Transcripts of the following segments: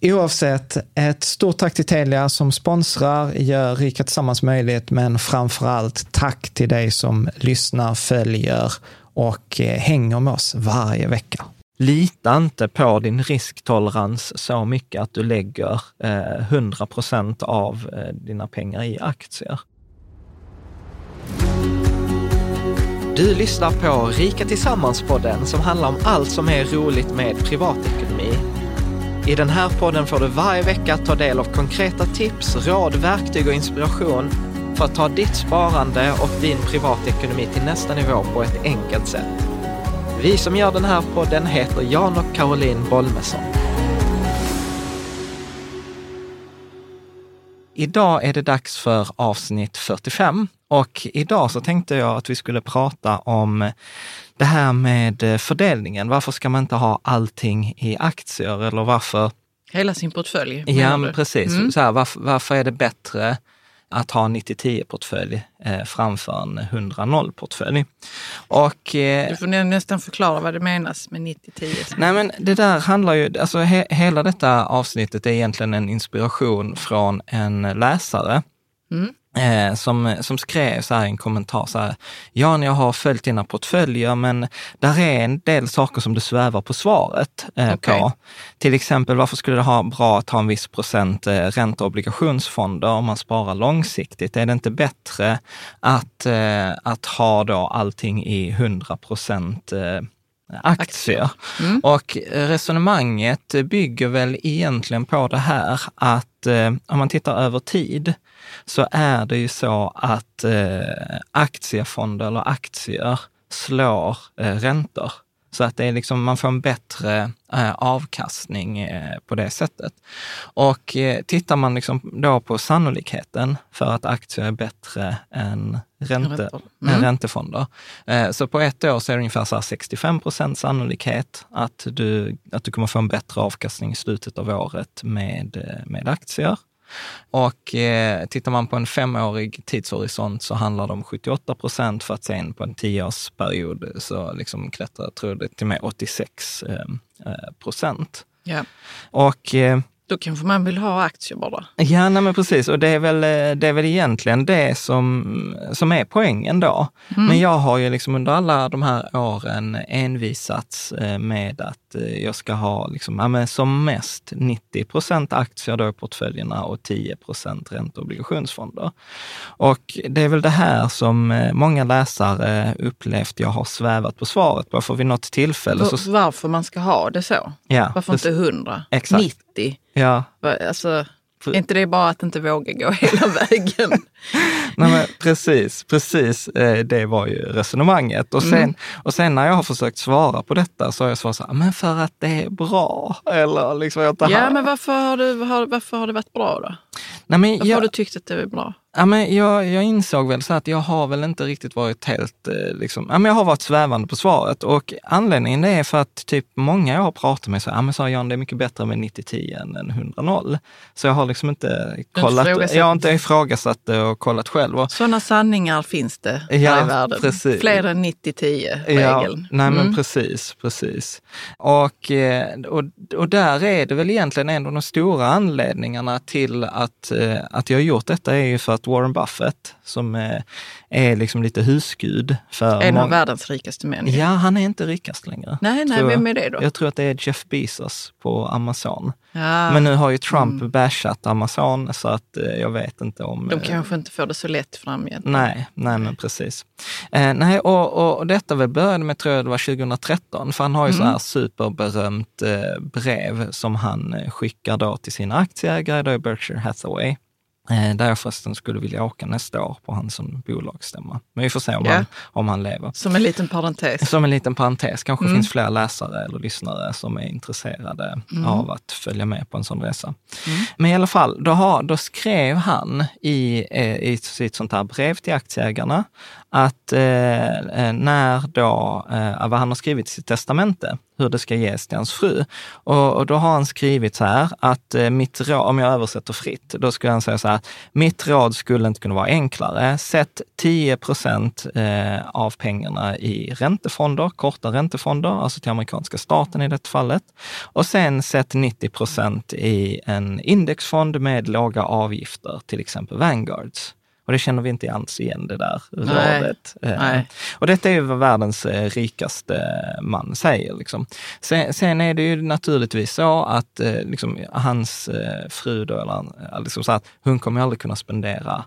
Oavsett, ett stort tack till Telia som sponsrar, gör Rika Tillsammans möjligt, men framför allt tack till dig som lyssnar, följer och eh, hänger med oss varje vecka. Lita inte på din risktolerans så mycket att du lägger eh, 100 procent av eh, dina pengar i aktier. Du lyssnar på Rika Tillsammans-podden som handlar om allt som är roligt med privatekonomi i den här podden får du varje vecka ta del av konkreta tips, råd, verktyg och inspiration för att ta ditt sparande och din privatekonomi till nästa nivå på ett enkelt sätt. Vi som gör den här podden heter Jan och Caroline Bolmesson. Idag är det dags för avsnitt 45 och idag så tänkte jag att vi skulle prata om det här med eh, fördelningen. Varför ska man inte ha allting i aktier eller varför? Hela sin portfölj? Ja, precis. Mm. Så här, varför, varför är det bättre att ha en 90-10-portfölj eh, framför en 100-0-portfölj. Och, eh, du får nästan förklara vad det menas med 90-10. Nej, men det där handlar ju, alltså he, hela detta avsnittet är egentligen en inspiration från en läsare. Mm eh, som, som skrev så här i en kommentar så här, Jan, jag har följt dina portföljer, men där är en del saker som du svävar på svaret eh, okay. på. Till exempel, varför skulle det vara bra att ha en viss procent eh, ränte och obligationsfonder om man sparar långsiktigt? Är det inte bättre att, eh, att ha då allting i 100 procent eh, aktier. Mm. Och resonemanget bygger väl egentligen på det här att eh, om man tittar över tid så är det ju så att eh, aktiefonder eller aktier slår eh, räntor. Så att det är liksom, man får en bättre eh, avkastning eh, på det sättet. Och eh, tittar man liksom då på sannolikheten för att aktier är bättre än, ränte, mm. än räntefonder. Eh, så på ett år så är det ungefär så 65 procent sannolikhet att du, att du kommer få en bättre avkastning i slutet av året med, eh, med aktier. Och eh, tittar man på en femårig tidshorisont så handlar det om 78 procent för att sen på en tioårsperiod så liksom klättrar, tror jag, till med 86 eh, eh, procent. Yeah. Och eh, Då kanske man vill ha aktier bara. Ja, nej men precis. Och det är väl, eh, det är väl egentligen det som, som är poängen då. Mm. Men jag har ju liksom under alla de här åren envisats eh, med att eh, jag ska ha liksom, ja, men som mest 90 procent aktier då i portföljerna och 10 procent ränte och obligationsfonder. Och det är väl det här som många läsare upplevt jag har svävat på svaret på. För vid något tillfälle så... Varför man ska ha det så? Ja, Varför precis. inte 100? Exakt. 90? Ja, Alltså, är inte det bara att inte våga gå hela vägen? Nej, men precis, precis eh, det var ju resonemanget. Och sen, och sen när jag har försökt svara på detta så har jag svarat så här, men för att det är bra. Eller liksom, jag tar ja, men varför har, du, varför har det varit bra då? Nej, men Varför jag, har du tyckt att det är bra? ja, men jag, jag insåg väl så att jag har väl inte riktigt varit helt, eh, liksom, ja, men jag har varit svävande på svaret. Och anledningen det är för att typ många jag har pratat med säger, ja men sa Jan, det är mycket bättre med 90-10 än en 100-0. Så jag har liksom inte kollat, jag har inte ifrågasatt det och kollat själv. Och, Sådana sanningar finns det Ja, här i världen. precis. Fler än 90-10-regeln. Ja, nej men Mm. precis, precis. Och, eh, och, och där är det väl egentligen en av de stora anledningarna till att, att, eh, att jag har gjort detta är ju för att Warren Buffett, som eh, är liksom lite husgud för En av världens rikaste män. Ja, han är inte rikast längre. Nej, nej, vem är det då? Jag tror att det är Jeff Bezos på Amazon. Ja, Men nu har ju Trump bashat Amazon så att eh, jag vet inte om... de eh, kanske inte får det så lätt framgent. Nej, nej men precis. Eh, nej, och, och, detta väl började med, tror jag det var 2013, för han har ju så här superberömt brev som han skickar då till sina aktieägare då i Berkshire Hathaway. Eh, där jag förresten skulle vilja åka nästa år på hans som bolagsstämma. Men vi får se om, Ja. han, om han lever. Som en liten parentes. Som en liten parentes, kanske Mm. finns fler läsare eller lyssnare som är intresserade Mm. av att följa med på en sån resa. Men i alla fall, då, har, då skrev han i, eh, i sitt sånt här brev till aktieägarna att eh, eh, när då, eh, vad han har skrivit i sitt testamente, hur det ska ges till hans fru. Och, och då har han skrivit så här att eh, mitt råd, om jag översätter fritt, då skulle han säga så här, mitt råd skulle inte kunna vara enklare. Sätt 10 procent eh, av pengarna i räntefonder, korta räntefonder, alltså till amerikanska staten i det fallet. Och sen sätt 90 procent i en indexfond med låga avgifter, till exempel Vanguards. Och det känner vi inte alls igen det där Nej. rådet. Eh, Nej. Och detta är ju vad världens eh, rikaste man säger. Liksom. Sen, sen är det ju naturligtvis så att eh, liksom, hans fru, då, eller, liksom så att hon kommer aldrig kunna spendera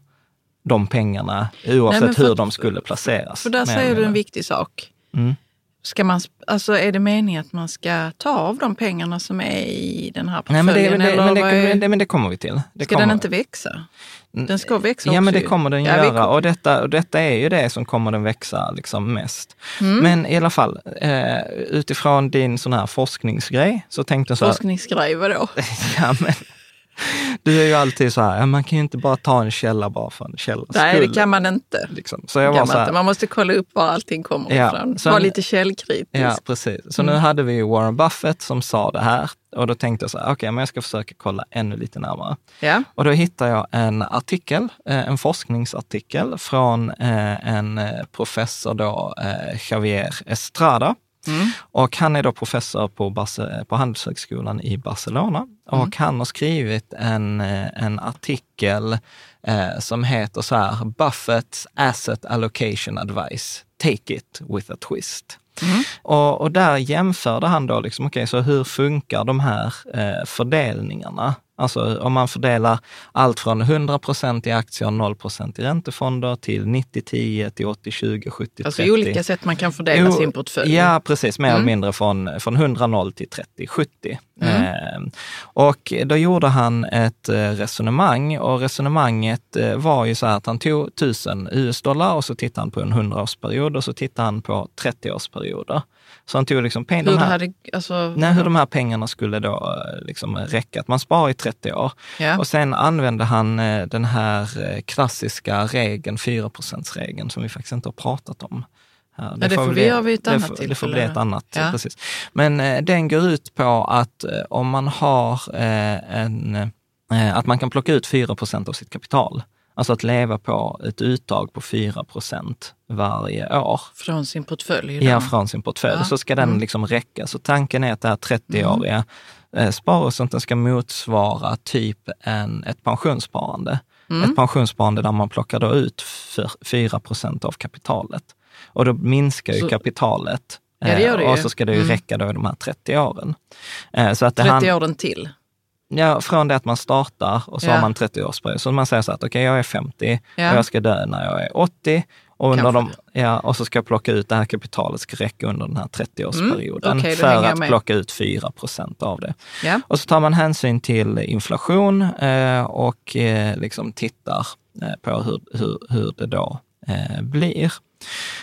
de pengarna oavsett Nej, för hur de skulle placeras. För där säger du en viktig sak. Mm. Ska man, alltså är det meningen att man ska ta av de pengarna som är i den här Nej, portföljen? men det, men, det, det, men, det, men det kommer vi till. Det ska kommer. den inte växa? Den ska växa Ja, också men det kommer den Ja, göra. Och, detta, och detta är ju det som kommer den växa liksom mest. Mm. Men i alla fall, eh, utifrån din sån här forskningsgrej så tänkte jag så här, Forskningsgrej, vadå? ja, men, du är ju alltid så här, man kan ju inte bara ta en källa bara för en källas Nej, skull. det kan man inte. Liksom. Så jag var så här, man måste kolla upp var allting kommer Ja, ifrån. Vara lite källkritisk. Ja, precis. Så Mm. nu hade vi ju Warren Buffett som sa det här och då tänkte jag så här, okej, men jag ska försöka kolla ännu lite närmare. Ja. Och då hittade jag en artikel, eh, en forskningsartikel från eh, en eh, professor då, Javier Estrada. Mm. Och han är då professor på, Barce- på Handelshögskolan i Barcelona. Och han har skrivit en, eh, en artikel eh, som heter så här, Buffett's Asset Allocation Advice, Take it with a twist. Och, och där jämförde han då, liksom, okej, så hur funkar de här eh, fördelningarna? Alltså om man fördelar allt från 100 procent i aktier, 0 procent i räntefonder till 90-10, till 80-20, 70-30. Alltså olika sätt man kan fördela Jo, sin portfölj. Ja, precis. Mer Mm. eller mindre från, från 100-0 till 30-70. Eh, och då gjorde han ett eh, resonemang och resonemanget eh, var ju så här att han tog 1000 US-dollar och så tittade han på en 100-årsperiod och så tittade han på 30-årsperioder. Så han tog liksom peng, Hur, de det här, hade, alltså, nej, hur de här pengarna skulle då eh, liksom räcka. Att man sparar i 30 år. ja. Och sen använde han eh, den här eh, klassiska regeln, 4% regeln som vi faktiskt inte har pratat om. här. det får vi göra vid ett det annat får, Det får tillfälle. bli ett annat, Ja. precis. Men eh, den går ut på att eh, om man har eh, en, att man kan plocka ut 4% av sitt kapital. Alltså att leva på ett uttag på 4% varje år. Från sin portfölj? Då. Ja, från sin portfölj. Ja. Så ska den mm. liksom räcka. Så tanken är att det här 30-åriga mm. sparhorisonten ska motsvara typ en, ett pensionssparande. Mm. Ett pensionssparande där man plockar då ut 4% av kapitalet. Och då minskar ju så, kapitalet. Ja, det det och så ska det ju mm. räcka då i de här 30 åren. Så att det 30 åren till? Ja, från det att man startar och så ja. har man 30-årsperiod. Så man säger så att okej, okay, jag är 50 ja. och jag ska dö när jag är 80. Och, under de, ja, och så ska jag plocka ut det här kapitalet ska räcka under den här 30-årsperioden mm, okay, för att plocka ut 4 procent av det. Ja. Och så tar man hänsyn till inflation eh, och eh, liksom tittar eh, på hur, hur, hur det då eh, blir.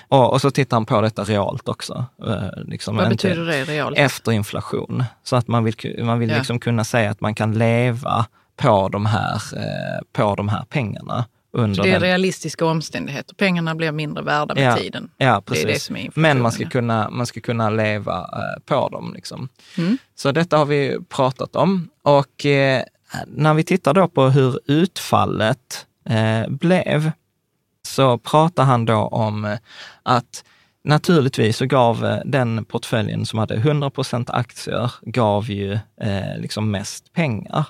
Och, och, så tittar han på detta realt också. Eh, liksom Vad betyder det realt? Efter inflation. Så att man vill, man vill ja. liksom kunna säga att man kan leva på de här, eh, på de här pengarna. Under så det är den... realistiska omständigheter. Pengarna blir mindre värda med ja, tiden. Ja, precis. Det är det som är Men man ska kunna, man ska kunna leva eh, på dem. Liksom. Mm. Så detta har vi pratat om. Och eh, när vi tittar då på hur utfallet eh, blev, så pratar han då om eh, att naturligtvis så gav eh, den portföljen som hade 100% aktier, gav ju eh, liksom mest pengar.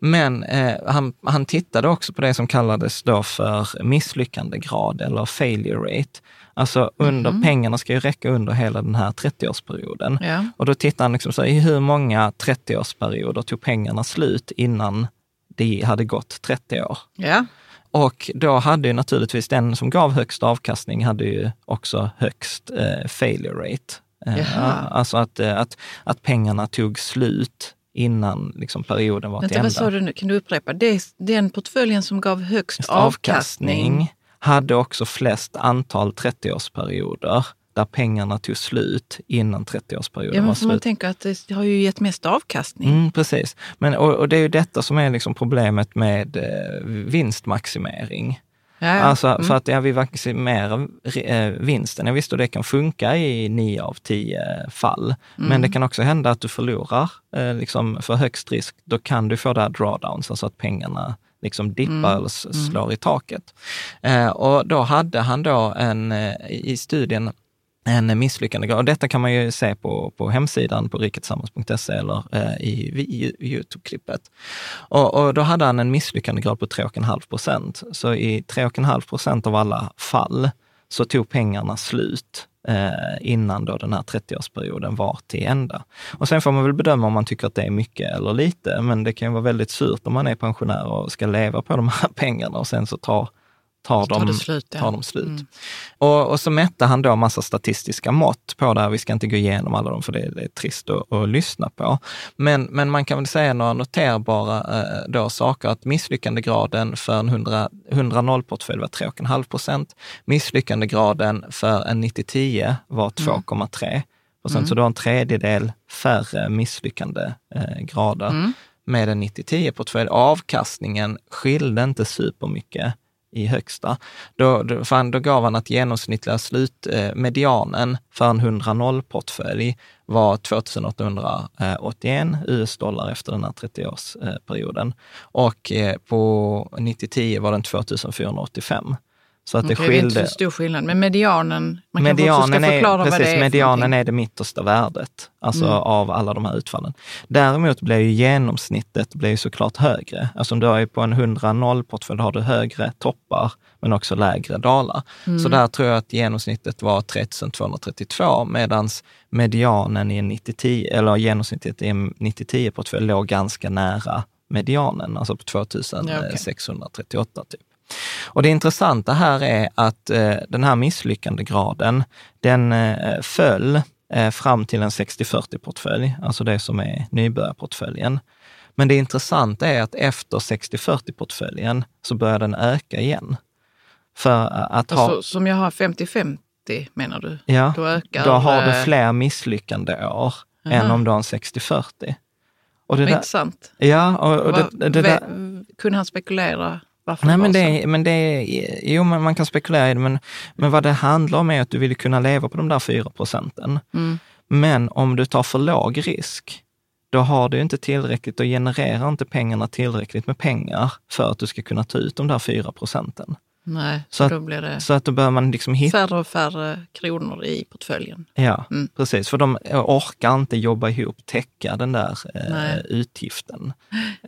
Men eh, han, han tittade också på det som kallades då för misslyckandegrad eller failure rate. Alltså under, mm. pengarna ska ju räcka under hela den här 30-årsperioden. Ja. Och då tittar han liksom så, i hur många 30-årsperioder tog pengarna slut innan det hade gått 30 år? Ja. Och då hade ju naturligtvis den som gav högst avkastning hade ju också högst eh, failure rate. Eh, alltså att, eh, att, att pengarna tog slut innan liksom, perioden var Vänta, till ända. Vad sa du nu? Kan du upprepa? Det, den portföljen som gav högst avkastning, avkastning hade också flest antal 30-årsperioder där pengarna tog slut innan 30-årsperioden ja, var slut. Man tänker att det har ju gett mest avkastning. Mm, precis. Men, och, och, det är ju detta som är liksom problemet med eh, vinstmaximering. Ja, ja. Alltså mm. för att ja, vi maximerar eh, vinsten. Jag visste att det kan funka i nio av tio fall. Mm. Men det kan också hända att du förlorar eh, liksom för högst risk. Då kan du få det här drawdowns, alltså att pengarna liksom dippar mm. eller mm. slår i taket. Eh, och då hade han då en, eh, i studien en misslyckandegrad. Och detta kan man ju se på, på hemsidan på riketillsammans.se eller eh, i, i Youtube-klippet. Och, och, då hade han en misslyckandegrad på 3,5 procent. Så i 3,5 procent av alla fall så tog pengarna slut eh, innan då den här 30-årsperioden var till ända. Och sen får man väl bedöma om man tycker att det är mycket eller lite, men det kan ju vara väldigt surt om man är pensionär och ska leva på de här pengarna och sen så tar tar, de, tar, slut, ja. tar de slut. Mm. Och, och, så mätte han då massa statistiska mått på det här. Vi ska inte gå igenom alla dem för det, det är trist att, att, lyssna på. Men, men man kan väl säga några noterbara eh, då saker, att misslyckandegraden för en 100-0-portfölj var 3,5 procent. Misslyckandegraden för en 90-10 var 2,3 mm. procent. Mm. Så du har en tredjedel färre misslyckande eh. Mm. Med en 90-10-portfölj. Avkastningen skilde inte supermycket i högsta. Då, då, då gav han att genomsnittliga slutmedianen eh, för en 100-0-portfölj var 2881 US-dollar efter den här 30-årsperioden. Och eh, på 90-10 var den 2485. Så att det okay, skilde... Det är inte så stor skillnad, men medianen, man medianen kanske förklara är, precis, vad det är Medianen är det mittersta värdet, alltså mm. av alla de här utfallen. Däremot blir ju genomsnittet blir såklart högre. Alltså om du är på en 100-0-portfölj har du högre toppar, men också lägre dalar. Mm. Så där tror jag att genomsnittet var 3232, medan medianen i en 90 eller genomsnittet i en 90-10-portfölj låg ganska nära medianen, alltså på 2638 ja, okay. typ. Och det intressanta här är att eh, den här misslyckandegraden, den eh, föll eh, fram till en 60-40-portfölj, alltså det som är nybörjarportföljen. Men det intressanta är att efter 60-40-portföljen så börjar den öka igen. För att ha... Alltså, som jag har 50-50 menar du? Ja, då, ökar, då har du fler misslyckande år Aha. än om du har en 60-40. Och det Intressant. Där, ja, och, och det, det, det där, kunde han spekulera varför Nej, men det, men det är, jo, men man kan spekulera i det, men, men vad det handlar om är att du vill kunna leva på de där 4 procenten. Mm. Men om du tar för låg risk, då har du inte tillräckligt, då genererar inte pengarna tillräckligt med pengar för att du ska kunna ta ut de där 4 procenten. Nej, Så att- då blir det Så att då man liksom hitta färre och färre kronor i portföljen. Ja, Mm. precis. För de orkar inte jobba ihop, täcka den där eh, utgiften.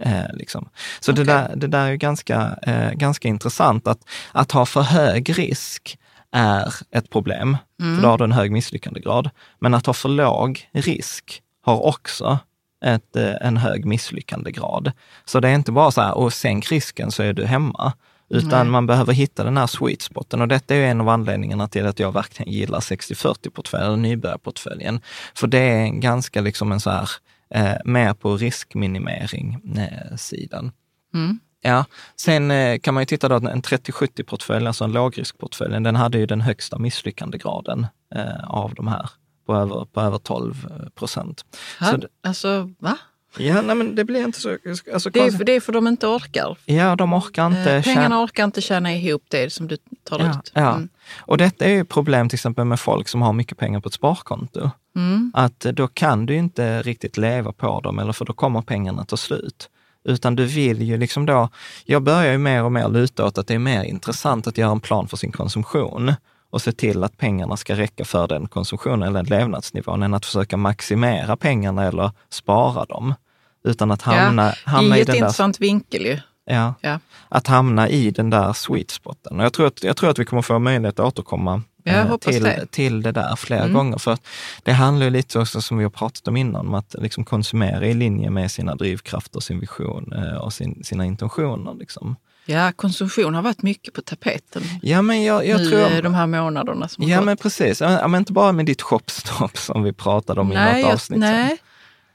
Eh, liksom. Så det, Okej. där, det där är ju ganska, eh, ganska intressant. Att, att ha för hög risk är ett problem, Mm. för då har du en hög misslyckandegrad. Men att ha för låg risk har också ett, eh, en hög misslyckandegrad. Så det är inte bara så här, och sänk risken så är du hemma. Utan Nej. man behöver hitta den här sweet spoten och detta är en av anledningarna till att jag verkligen gillar 60-40-portföljen, eller nybörjarportföljen. För det är en ganska liksom en så här, eh, mer på riskminimering-sidan. Mm. Ja, sen eh, kan man ju titta då, en 30-70-portfölj, alltså en lågriskportfölj, den hade ju den högsta misslyckandegraden eh, av de här, på över, på över 12 procent. Så Ha, det- alltså, va? Ja, nej, men det blir inte så... Alltså, Det är, det är för de inte orkar. Ja, de orkar inte Eh, tjäna- Pengarna orkar inte tjäna ihop det som du tar Ja, ut. ja. Mm. Och detta är ju problem till exempel med folk som har mycket pengar på ett sparkonto. Mm. Att eh, då kan du inte riktigt leva på dem, eller för då kommer pengarna ta slut. Utan du vill ju liksom då, jag börjar ju mer och mer luta åt att det är mer intressant att göra en plan för sin konsumtion och se till att pengarna ska räcka för den konsumtionen eller den levnadsnivån, än att försöka maximera pengarna eller spara dem. Utan att hamna, ja, hamna I i ett den där... intressant vinkel ju. Ja, Ja. att hamna i den där sweet spoten. Och jag tror att, jag tror att vi kommer få möjlighet att återkomma jag eh, till, det. till det där flera Mm. gånger. För att det handlar ju lite också, som vi har pratat om innan, om att liksom konsumera i linje med sina drivkrafter, sin vision eh, och sin, sina intentioner. Liksom. ja, konsumtion har varit mycket på tapeten Ja, men jag, jag nu tror... eh, de här månaderna som Ja, har men gått. precis. Ja, men inte bara med ditt shopstopp som vi pratade om i nej, något jag, avsnitt. sen. nej,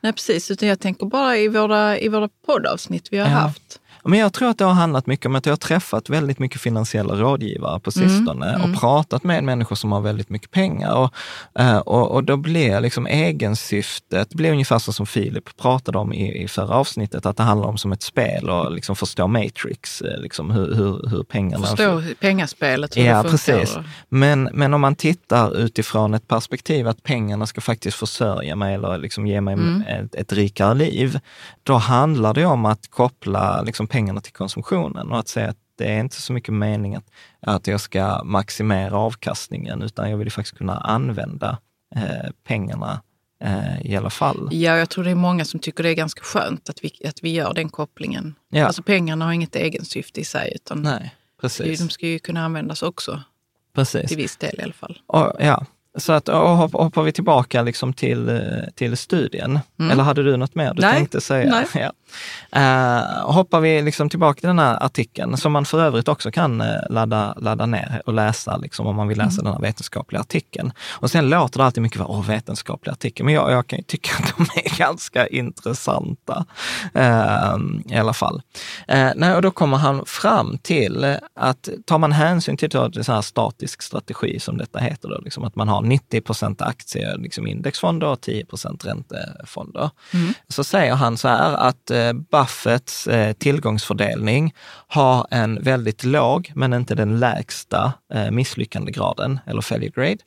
nej, precis. Utan jag tänker bara i våra, i våra poddavsnitt vi har Ja. haft. Men jag tror att det har handlat mycket om att jag har träffat väldigt mycket finansiella rådgivare på Mm, sistone och pratat med människor som har väldigt mycket pengar. Och, eh, och, och då blir liksom egensyftet, blir ungefär så som Filip pratade om i, i förra avsnittet, att det handlar om som ett spel och liksom förstå Matrix, eh, liksom hur, hur, hur pengarna... Förstå pengaspelet, hur Ja, det funkar. precis. Men, men om man tittar utifrån ett perspektiv att pengarna ska faktiskt försörja mig eller liksom ge mig Mm. ett, ett rikare liv, då handlar det om att koppla liksom pengarna till konsumtionen och att säga att det är inte så mycket mening att, att jag ska maximera avkastningen, utan jag vill ju faktiskt kunna använda eh, pengarna eh, i alla fall. Ja, jag tror det är många som tycker det är ganska skönt att vi, att vi gör den kopplingen. Ja. Alltså pengarna har inget egensyfte i sig, utan Nej, precis. de ska ju kunna användas också, precis. till viss del i alla fall. Och, ja. Så att, hoppar vi tillbaka liksom till, eh, till studien, eller hade du något mer du Nej. tänkte säga? Nej. Ja. Eh, hoppar vi liksom tillbaka till den här artikeln, som man för övrigt också kan eh, ladda, ladda ner och läsa, liksom, om man vill läsa den här vetenskapliga artikeln. Och sen låter det alltid mycket, åh, vetenskapliga artikel, men jag, jag kan ju tycka att de är ganska intressanta eh, i alla fall. Eh, nej, och då kommer han fram till att tar man hänsyn till så här statisk strategi som detta heter, då, liksom att man har 90 procent aktier, liksom indexfonder och 10 procent räntefonder, så säger han så här att eh, Buffetts eh, tillgångsfördelning har en väldigt låg, men inte den lägsta eh, misslyckandegraden, eller failure grade.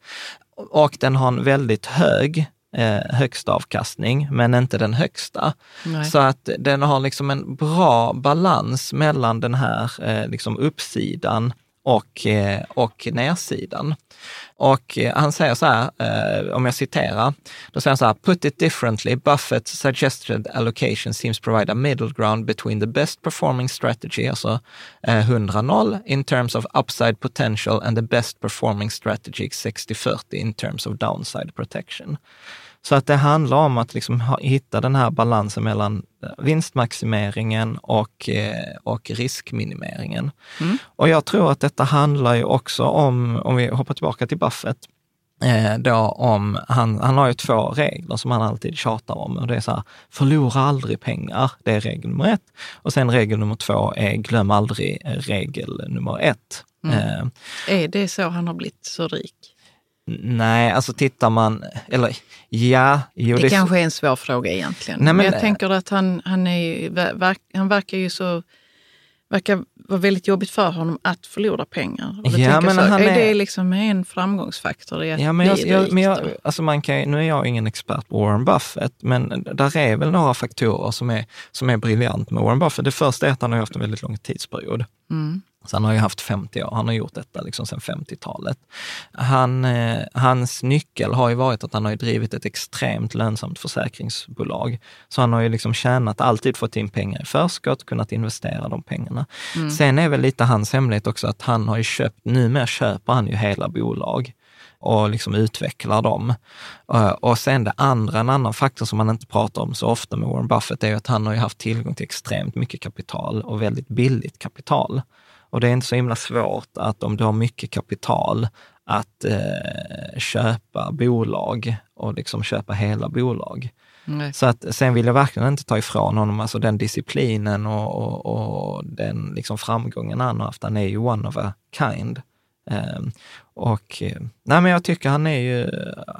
Och den har en väldigt hög eh, högsta avkastning, men inte den högsta. Nej. Så att den har liksom en bra balans mellan den här eh, liksom uppsidan och, eh, och nedsidan. Och eh, han säger så här, eh, om jag citerar, då säger han så här, put it differently, Buffett's suggested allocation seems provide a middle ground between the best performing strategy, alltså 100-0 in terms of upside potential and the best performing strategy 60-40 in terms of downside protection. Så att det handlar om att liksom ha, hitta den här balansen mellan eh, vinstmaximeringen och, eh, och riskminimeringen. Och jag tror att detta handlar ju också om, om vi hoppar tillbaka till Buffett, eh, då om, han, han har ju två regler som han alltid tjatar om. Och det är så här, förlora aldrig pengar, det är regel nummer ett. Och sen regel nummer två är glöm aldrig regel nummer ett. Eh, Är det så han har blivit så rik? Nej, alltså tittar man, eller ja, jo, Det, det, kanske är en svår fråga egentligen. Nej, men, men- jag tänker att han, han, är, verk, han verkar ju så verkar vara väldigt jobbigt för honom att förlora pengar. Ja, men så, han är är- det liksom en framgångsfaktor i att Ja, men bli jag, men jag, alltså man kan, nu är jag ingen expert på Warren Buffett, men där är väl några faktorer som är, som är briljant med Warren Buffett. Det första är att han har haft en väldigt lång tidsperiod. Mm. Så han har ju haft 50 år, han har gjort detta liksom sedan 50-talet. Han, eh, hans nyckel har ju varit att han har drivit ett extremt lönsamt försäkringsbolag. Så han har ju liksom tjänat, alltid fått in pengar i förskott, kunnat investera de pengarna. Sen är väl lite hans hemlighet också att han har ju köpt, numera köper han ju hela bolag och liksom utvecklar dem. Eh, Och sen det andra, en annan faktor som man inte pratar om så ofta med Warren Buffett är att han har ju haft tillgång till extremt mycket kapital och väldigt billigt kapital. Och det är inte så himla svårt att om du har mycket kapital att eh, köpa bolag och liksom köpa hela bolag. Nej. Så att sen vill jag verkligen inte ta ifrån honom alltså den disciplinen och, och, och den liksom framgången han har haft. Han är ju one of a kind. Ehm, och eh, nej, men jag tycker han är ju,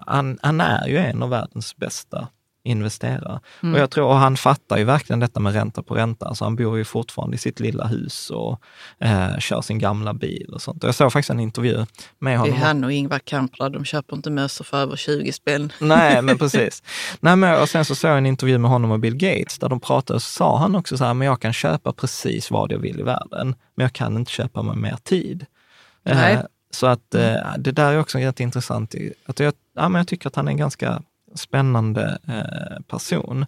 han, han är ju en av världens bästa investerare. Och jag tror, och han fattar ju verkligen detta med ränta på ränta. Alltså han bor ju fortfarande i sitt lilla hus och eh, kör sin gamla bil och sånt. Och jag såg faktiskt en intervju med Det är honom. han och Ingvar Kamprad, de köper inte mössor för över 20 spänn. Nej, men precis. Nej, men, och sen så såg jag en intervju med honom och Bill Gates där de pratade, så sa han också så här, men jag kan köpa precis vad jag vill i världen, men jag kan inte köpa mig mer tid. Nej. Eh, så att eh, det där är också jätteintressant. Att jag, ja, men jag tycker att han är en ganska spännande eh, person.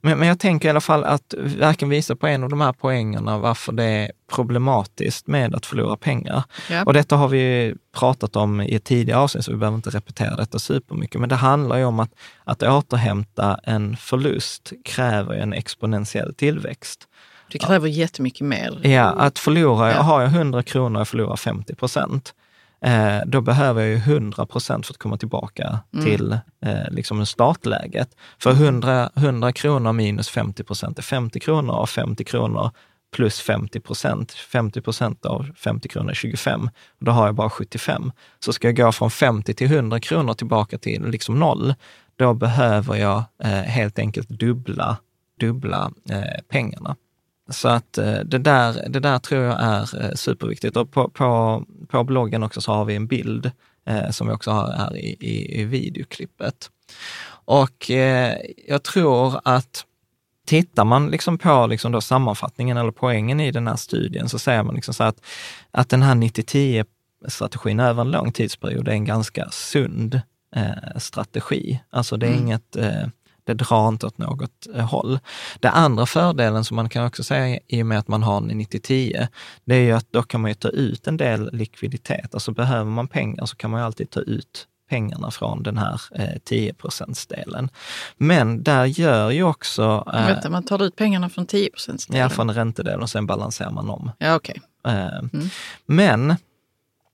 Men, men jag tänker i alla fall att verkligen visa på en av de här poängerna varför det är problematiskt med att förlora pengar. Ja. Och detta har vi pratat om i ett tidigare avsnitt, så vi behöver inte repetera detta supermycket. Men det handlar ju om att, att återhämta en förlust kräver en exponentiell tillväxt. Det kräver jättemycket mer. Ja, att förlora, Ja. har jag 100 kronor och jag förlorar 50 procent, eh, då behöver jag ju 100 procent för att komma tillbaka Mm. till eh, liksom startläget. För 100, 100 kronor minus 50 procent är 50 kronor och 50 kronor plus 50 procent. 50 procent av 50 kronor är 25. Och då har jag bara 75. Så ska jag gå från 50 till 100 kronor tillbaka till liksom noll, då behöver jag eh, helt enkelt dubbla, dubbla eh, pengarna. Så att eh, det där, det där tror jag är eh, superviktigt. Och på, på, på bloggen också så har vi en bild eh, som vi också har här i, i, i videoklippet. Och eh, jag tror att tittar man liksom på liksom då sammanfattningen eller poängen i den här studien så säger man liksom så att, att den här 90-10-strategin över en lång tidsperiod är en ganska sund eh, strategi. Alltså det är inget, eh, det drar inte åt något eh, håll. Det andra fördelen som man kan också säga i och med att man har en 90-10, det är ju att då kan man ju ta ut en del likviditet. Alltså behöver man pengar så kan man ju alltid ta ut pengarna från den här eh, 10% delen. Men där gör ju också... Eh, Vänta, man tar ut pengarna från 10 procent Ja, från räntedelen och sen balanserar man om. Ja, okej. Eh, Men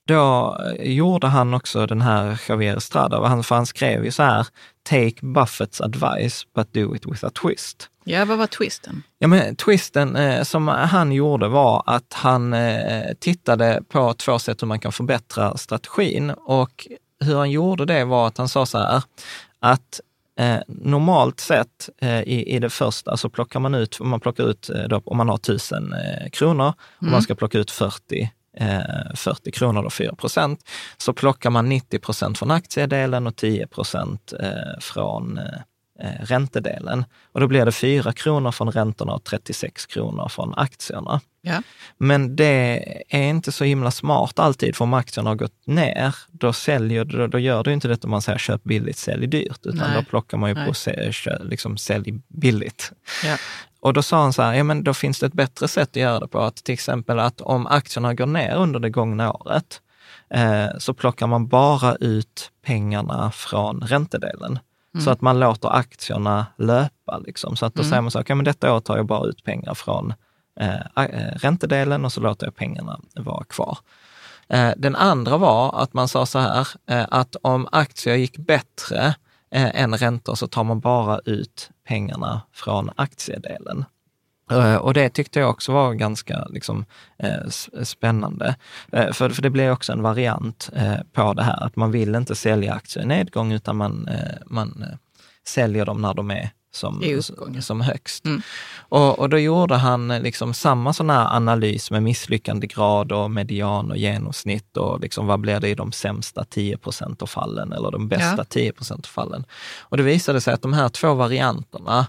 då gjorde han också den här Javier Estrada, han, för han skrev ju så här, take Buffetts advice but do it with a twist. Ja, vad var twisten? Ja, men twisten eh, som han gjorde var att han eh, tittade på två sätt hur man kan förbättra strategin och hur han gjorde det var att han sa så här, att eh, normalt sett eh, i, i det första så plockar man ut, om man plockar ut, eh, då, om man har tusen eh, kronor och man ska plocka ut 40 eh, 40 kronor och 4 procent, så plockar man 90 procent från aktiedelen och 10 procent eh, från eh, eh, räntedelen. Och då blir det 4 kronor från räntorna och 36 kronor från aktierna. Ja. Men det är inte så himla smart alltid, för om aktierna har gått ner, då, säljer, då, då gör du inte detta om man säger köp billigt, sälj dyrt, utan Nej. då plockar man ju Nej. på liksom, sälj billigt. Ja. Och då sa han så här, ja men då finns det ett bättre sätt att göra det på, att till exempel att om aktierna går ner under det gångna året, eh, så plockar man bara ut pengarna från räntedelen. Så att man låter aktierna löpa. Liksom. Så att då säger man så här, okay, men detta år tar jag bara ut pengar från eh, eh, räntedelen och så låter jag pengarna vara kvar. Eh, den andra var att man sa så här, eh, att om aktier gick bättre Eh, än räntor så tar man bara ut pengarna från aktiedelen. Eh, och det tyckte jag också var ganska liksom, eh, spännande. För, för det blir också en variant på det här, att man vill inte sälja aktier i nedgång, utan man, man säljer dem när de är som, som högst. Mm. Och, och då gjorde han eh, liksom samma sån här analys med misslyckandegrad och median och genomsnitt och liksom vad blir det i de sämsta 10 procent av fallen eller de bästa Ja. 10 procent av fallen. Och det visade sig att de här två varianterna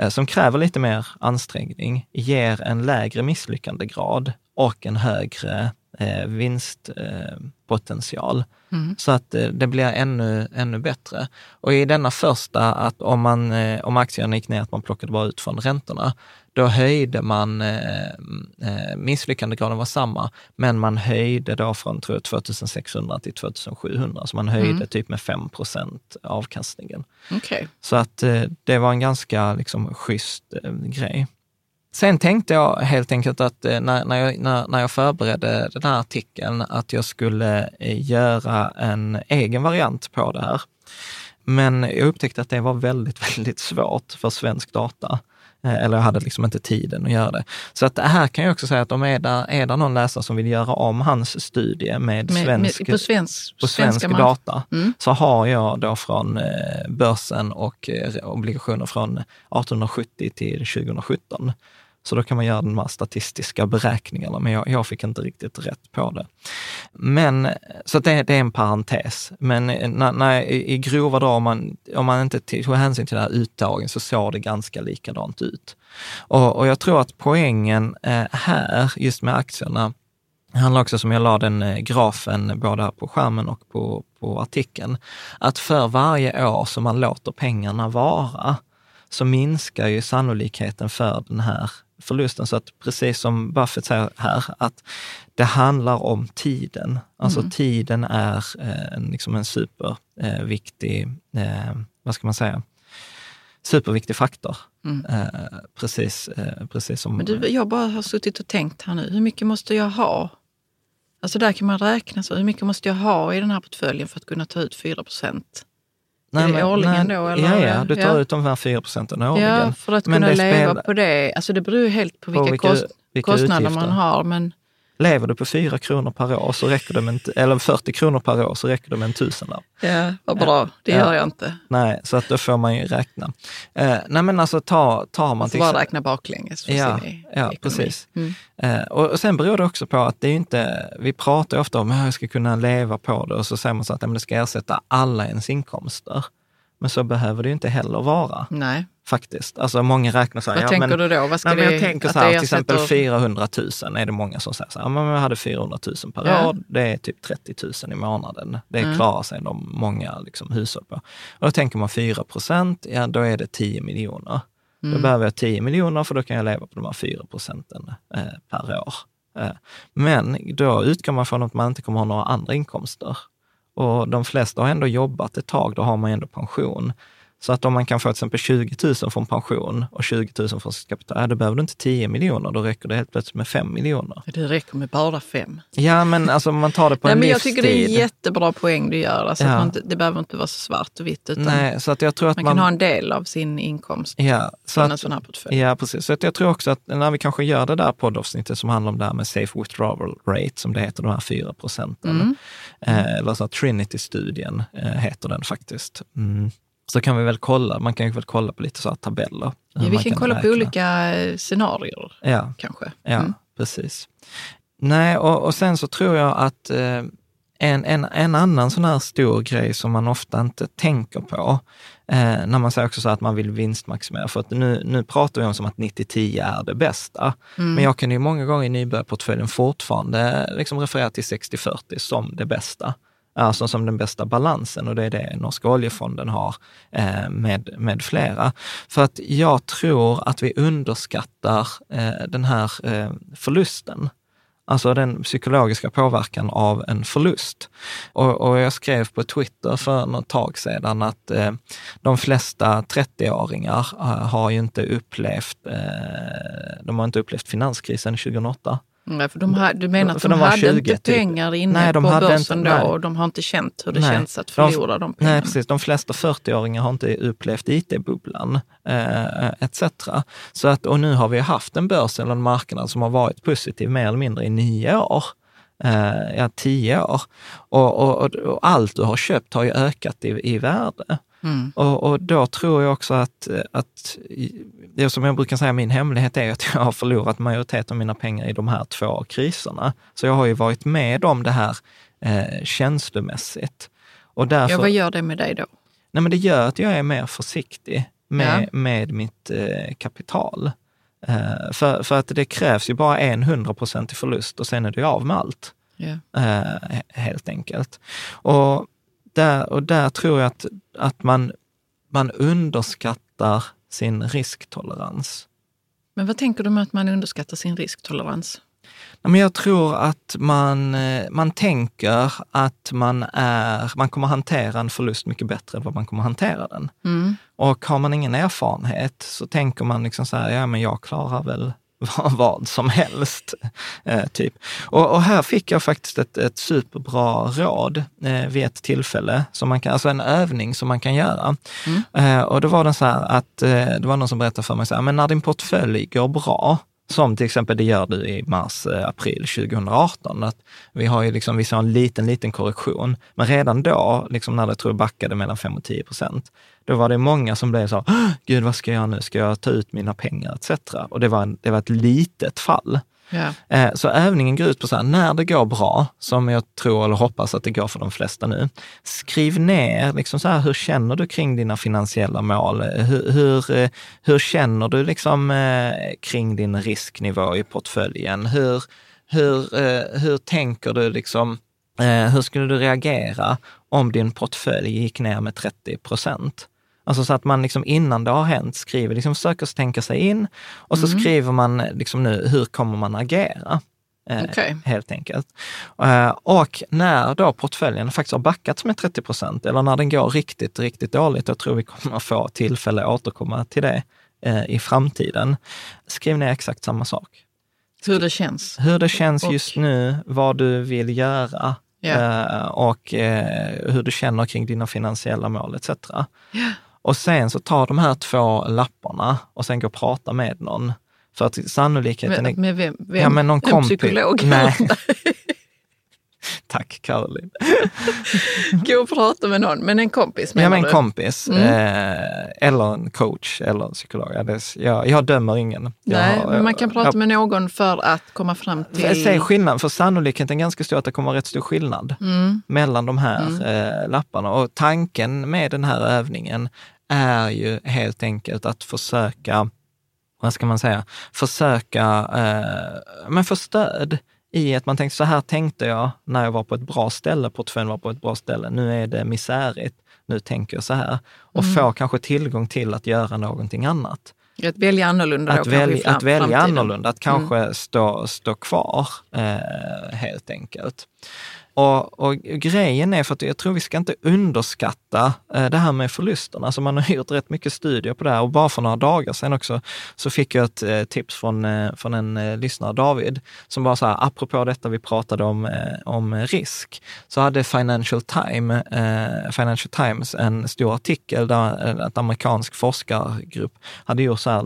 eh, som kräver lite mer ansträngning ger en lägre misslyckandegrad och en högre eh, vinstpotential. Eh. Mm. Så att eh, det blir ännu, ännu bättre. Och i denna första, att om, man, eh, om aktierna gick ner, att man plockade bara ut från räntorna, då höjde man, eh, eh, misslyckandegraden var samma, men man höjde då från tror jag, 2600 till 2700, så man höjde Mm. typ med 5 procent avkastningen. Okej. Så att det var en ganska liksom, schysst grej. Sen tänkte jag helt enkelt att eh, när, när, jag, när, när jag förberedde den här artikeln, att jag skulle eh, göra en egen variant på det här. Men jag upptäckte att det var väldigt, väldigt svårt för svensk data. Eh, Eller jag hade liksom inte tiden att göra det. Så att här kan jag också säga att om är det, är det någon läsare som vill göra om hans studie med, Med- svensk, med, på svensk, på svensk data, Mm. så har jag då från börsen och obligationer från 1870 till 2017. Så då kan man göra de här statistiska beräkningarna, men jag, jag fick inte riktigt rätt på det. Men, så det, det är en parentes. Men när, när, i, grova drag, om man, om man inte tog hänsyn till den här uttagen, så såg det ganska likadant ut. Och, och jag tror att poängen eh, här, just med aktierna, det handlar också, som jag la den eh, grafen både här på skärmen och på, på artikeln, att för varje år som man låter pengarna vara, så minskar ju sannolikheten för den här förlusten. Så att precis som Buffett säger här, att det handlar om tiden. Alltså tiden är eh, en, liksom en superviktig, eh, vad ska man säga, superviktig faktor. Mm. Eh, precis, eh, precis som... Men du, jag bara har suttit och tänkt här nu, hur mycket måste jag ha? Alltså där kan man räkna så, hur mycket måste jag ha i den här portföljen för att kunna ta ut 4 procent? Är det årligen då, eller? Ja, ja, du tar Ja. ut de här 4 procenten årligen. Ja, för att Men kunna leva spelar- på det. Alltså det beror ju helt på vilka, vilka- kost, vilka kostnader utgifter. man har. Men Lever du på 4 kronor per år så räcker det med en, eller 40 kronor per år så räcker det med en tusenlapp. ja, vad bra, det gör jag inte. Nej, så att då får man ju räkna. Eh, nej men alltså ta, tar man till bara räkna baklänges för Ja, sin e- ja, precis. Mm. Eh, och, och sen beror det också på att det är inte, vi pratar ofta om hur jag ska kunna leva på det och så säger man så att ja, det ska ersätta alla ens inkomster. Men så behöver det ju inte heller vara Nej, faktiskt. Alltså många räknar så här. vad ja, tänker men, du då? Vad ska Nej, men det, jag tänker så här, till exempel ersätter- 400 000 är det många som säger så här, men jag hade 400 000 per Ja. år, det är typ 30 000 i månaden. Det Mm. klarar sig de många liksom, hushåll på. Och då tänker man 4 procent, ja då är det 10 miljoner. Då Mm. behöver jag 10 miljoner för då kan jag leva på de här 4 procenten eh, per år. Eh, men då utgår man från att man inte kommer ha några andra inkomster. Och de flesta har ändå jobbat ett tag, då har man ändå pension. Så att om man kan få till exempel 20 000 från pension och 20 000 från sitt kapital, då behöver du inte 10 miljoner, då räcker det helt plötsligt med 5 miljoner. Det räcker med bara fem. Ja, men alltså om man tar det på Nej, en men jag livstid. tycker det är en jättebra poäng du gör. Alltså Ja. inte- det behöver inte vara så svart och vitt. Utan Nej, så att jag tror att man man... kan ha en del av sin inkomst ja, så från en att, sån här portfölj. Ja, precis. Så att jag tror också att när vi kanske gör det där poddavsnittet som handlar om det här med safe withdrawal rate, som det heter, de här 4 procenten. Mm. Eh, eller så här Trinity-studien eh, heter den faktiskt. Mm. Så kan vi väl kolla, man kan ju väl kolla på lite så här tabeller. Ja, vi kan kolla på räkna. olika eh, scenarier Ja, kanske. ja Mm. precis. Nej, och, och sen så tror jag att eh, en, en, en annan sån här stor grej som man ofta inte tänker på, eh, när man säger också så att man vill vinstmaximera, för att nu, nu pratar vi om som att 90-10 är det bästa. Mm. Men jag kan ju många gånger i nybörjarportföljen fortfarande liksom referera till 60-40 som det bästa. Alltså som den bästa balansen och det är det Norska oljefonden har eh, med, med flera. För att jag tror att vi underskattar eh, den här eh, förlusten. Alltså den psykologiska påverkan av en förlust. Och, och jag skrev på Twitter för något tag sedan att eh, de flesta 30-åringar eh, har ju inte upplevt, eh, de har inte upplevt finanskrisen 2008. Nej, för de ha, du menar att de, de var hade 20 inte typ. pengar inne Nej, de på börsen inte- då och de har inte känt hur det Nej. känns att De- förlora de pengarna. Nej, precis. De flesta 40-åringar har inte upplevt IT-bubblan eh, etc. Så att, och nu har vi haft en börs eller en marknad som har varit positiv mer eller mindre i nio år. Eh, ja, tio år. Och, och, och, och allt du har köpt har ju ökat i, i värde. Mm. Och, och, då tror jag också att, att, det som jag brukar säga, min hemlighet är att jag har förlorat majoriteten av mina pengar i de här två kriserna. Så jag har ju varit med om det här eh, känslomässigt. Och därför, ja, vad gör det med dig då? Nej, men det gör att jag är mer försiktig med, ja. med mitt eh, kapital. Eh, för, för att det krävs ju bara en hundraprocentig förlust och sen är du av med allt. Ja. Eh, helt enkelt. Och där, och där tror jag att, att man, man underskattar sin risktolerans. Men vad tänker du med att man underskattar sin risktolerans? Jag tror att man, eh, man tänker att man, är, man kommer hantera en förlust mycket bättre än vad man kommer hantera den. Mm. Och har man ingen erfarenhet så tänker man liksom så här, ja men jag klarar väl vad som helst. Eh, typ. Och, och, här fick jag faktiskt ett, ett superbra råd eh, vid ett tillfälle, som man kan, alltså en övning som man kan göra. Mm. Eh, och då var det så här att, eh, det var någon som berättade för mig, så här, men när din portfölj går bra, som till exempel det gör du i mars, eh, april 2018. Att vi har ju liksom, vi såg en liten, liten korrektion. Men redan då, liksom när det tror jag backade mellan 5 och 10 procent, då var det många som blev så, gud vad ska jag göra nu? Ska jag ta ut mina pengar etc. Och det var, det var ett litet fall. Ja. Eh, så övningen går ut på så här, när det går bra, som jag tror eller hoppas att det går för de flesta nu, skriv ner liksom så här, hur känner du kring dina finansiella mål? Hur, hur, eh, hur känner du liksom eh, kring din risknivå i portföljen? Hur, hur, hur tänker du liksom, hur skulle du reagera om din portfölj gick ner med 30 procent? Alltså så att man liksom innan det har hänt skriver, liksom försöker tänka sig in och så mm. skriver man liksom nu, hur kommer man agera? Eh, okay. Helt enkelt. Eh, och när då portföljen faktiskt har backat med 30 procent, eller när den går riktigt, riktigt dåligt, jag tror vi kommer få tillfälle att återkomma till det eh, i framtiden. Skriv ner exakt samma sak. Hur det känns? Hur det känns och... just nu, vad du vill göra. Yeah. och hur du känner kring dina finansiella mål etc. Yeah. Och sen så ta de här två lapparna och sen gå och prata med någon. För att sannolikheten är... Med vem? vem? Ja, med någon en psykolog? Nej. Tack Caroline. Gå och prata med någon, men en kompis menar Ja, men en kompis. Mm. Eh, eller en coach eller en psykolog. Jag, jag dömer ingen. Nej, jag, men man kan prata jag, med någon för att komma fram till... Se skillnad, för sannolikheten är ganska stor att det kommer vara rätt stor skillnad mm. mellan de här mm. eh, lapparna. Och tanken med den här övningen är ju helt enkelt att försöka, vad ska man säga, försöka eh, men få stöd i att man tänkte, så här tänkte jag när jag var på ett bra ställe, portföljen var på ett bra ställe. Nu är det misärigt, nu tänker jag så här. Och mm. få kanske tillgång till att göra någonting annat. Att välja annorlunda att, fram, att välja annorlunda, att kanske mm. stå, stå kvar eh, helt enkelt. Och, och, grejen är för att jag tror vi ska inte underskatta eh, det här med förlusterna. Alltså man har gjort rätt mycket studier på det här och bara för några dagar sedan också så fick jag ett eh, tips från, eh, från en lyssnare, David, som bara så här, apropå detta vi pratade om, om risk, så hade Financial, Time, Financial Times en stor artikel där en amerikansk forskargrupp hade gjort så här,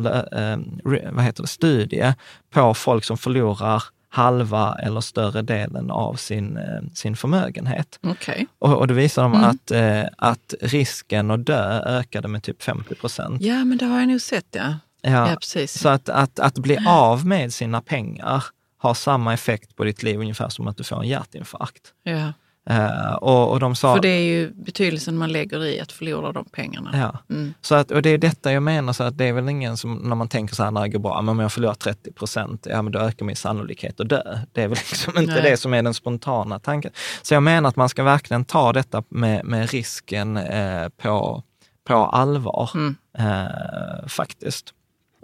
vad heter det, studie på folk som förlorar halva eller större delen av sin, eh, sin förmögenhet. Okay. Och, och då visar de mm. att, eh, att risken att dö ökade med typ 50 procent. Ja, men det har jag nog sett, ja. Ja, ja precis. Så att, att, att bli av med sina pengar har samma effekt på ditt liv ungefär som att du får en hjärtinfarkt. Ja. Uh, och, och, de sa, För det är ju betydelsen man lägger i att förlora de pengarna. Ja. Mm. Så att, och det är detta jag menar, så att det är väl ingen som, när man tänker så här när det går bra, men om jag förlorar 30 procent, ja men då ökar min sannolikhet att dö. Det är väl liksom inte Nej. det som är den spontana tanken. Så jag menar att man ska verkligen ta detta med, med risken eh, på, på allvar, mm. eh, faktiskt.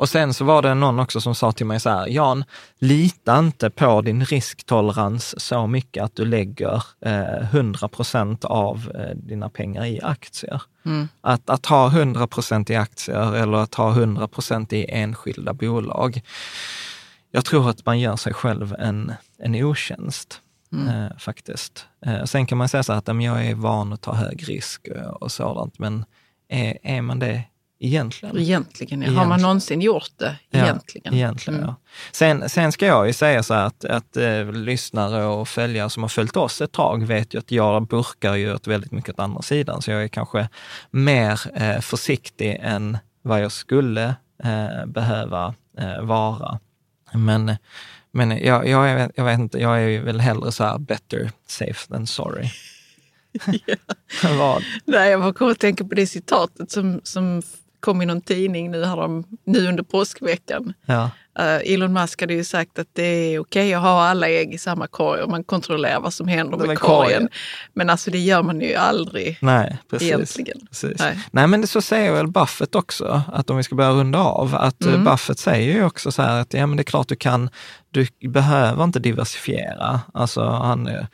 Och sen så var det någon också som sa till mig så här, Jan, lita inte på din risktolerans så mycket att du lägger eh, 100 procent av eh, dina pengar i aktier. Mm. Att, att ha 100 procent i aktier eller att ha 100 procent i enskilda bolag, jag tror att man gör sig själv en, en otjänst. Mm. Eh, faktiskt. Eh, sen kan man säga så här att jag är van att ta hög risk och, sådant, men är, är man det Egentligen. Egentligen, ja. Har man någonsin gjort det? Egentligen. Ja, egentligen mm. ja. sen, sen ska jag ju säga så här att, att eh, lyssnare och följare som har följt oss ett tag vet ju att jag burkar ju åt väldigt mycket åt andra sidan. Så jag är kanske mer eh, försiktig än vad jag skulle eh, behöva eh, vara. Men, men jag, jag, vet, jag vet inte, jag är väl hellre så här better safe than sorry. Vad? Nej, jag bara kommer att tänka på det citatet som, som kom i någon tidning nu, här om, nu under påskveckan. Ja. Uh, Elon Musk hade ju sagt att det är okej okay att ha alla ägg i samma korg och man kontrollerar vad som händer med, med korgen. korgen. Men alltså det gör man ju aldrig Nej, precis, egentligen. Precis. Nej. Nej. men så säger väl Buffett också, att om vi ska börja runda av, att mm. Buffett säger ju också så här att ja, men det är klart du kan, du behöver inte diversifiera. Alltså han,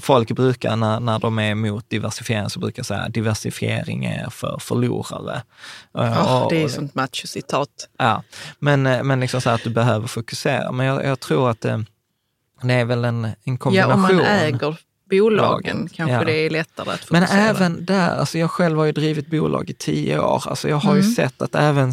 folk brukar när, när de är emot diversifiering så brukar säga diversifiering är för förlorare. Oh, och, det är ju sånt machocitat. Ja, men, men liksom så att du behöver fokusera. Men jag, jag tror att det, det, är väl en, en kombination. Ja, om man äger bolagen kanske ja. det är lättare att fokusera. Men även där, alltså jag själv har ju drivit bolag i tio år. Alltså jag har mm. ju sett att även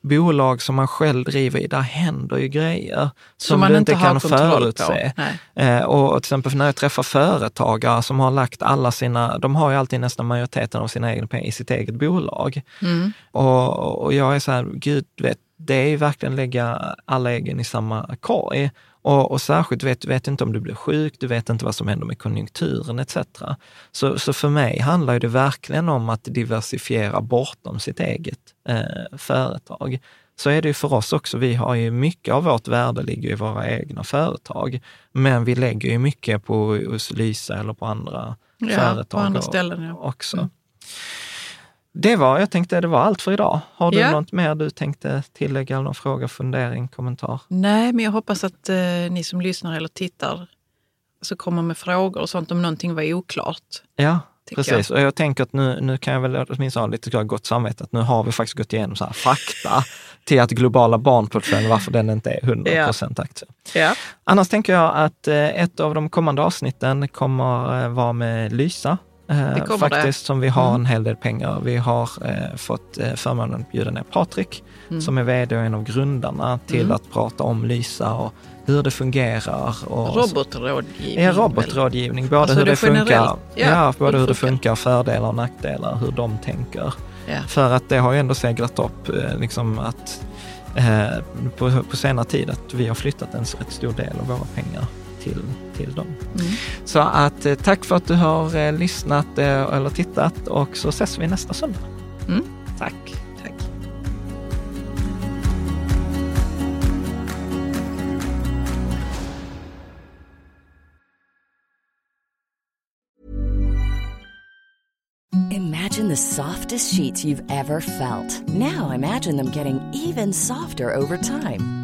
bolag som man själv driver i, där händer ju grejer som, som man du inte, inte kan förutse. Eh, och till exempel när jag träffar företagare som har lagt alla sina, de har ju alltid nästan majoriteten av sina egna pengar i sitt eget bolag. Mm. Och, och jag är så här, gud vet, det är ju verkligen lägga alla äggen i samma korg. Och, och särskilt, vet, du vet inte om du blir sjuk, du vet inte vad som händer med konjunkturen etc. Så, så för mig handlar det verkligen om att diversifiera bortom sitt eget eh, företag. Så är det ju för oss också. Vi har ju mycket av vårt värde ligger i våra egna företag, men vi lägger ju mycket på hos Lysa eller på andra ja, företag på andra ställen, ja. också. Mm. Det var, jag tänkte det var allt för idag. Har du ja. något mer du tänkte tillägga, någon fråga, fundering, kommentar? Nej, men jag hoppas att eh, ni som lyssnar eller tittar alltså kommer med frågor och sånt om någonting var oklart. Ja, precis. Jag. Och jag tänker att nu, nu kan jag väl åtminstone ha lite gott samvete att nu har vi faktiskt gått igenom så fakta till att globala barnportföljen, varför den inte är 100 procent ja. aktier. Ja. Annars tänker jag att eh, ett av de kommande avsnitten kommer eh, vara med Lysa Eh, faktiskt, det. som vi har mm. en hel del pengar. Vi har eh, fått eh, förmånen att bjuda ner Patrik, mm. som är vd och en av grundarna, till mm. att prata om Lysa och hur det fungerar. Och robotrådgivning? Ja, robotrådgivning. Både alltså hur det, det funkar, ja, ja, både hur det funkar, fördelar och nackdelar, hur de tänker. Ja. För att det har ju ändå seglat upp eh, liksom att eh, på, på senare tid att vi har flyttat en rätt stor del av våra pengar till, till dem. Mm. Så att eh, tack för att du har eh, lyssnat eh, eller tittat och så ses vi nästa söndag. Mm. Tack. Tack. Imagine the softest sheets you've ever felt. Now imagine them getting even softer over time.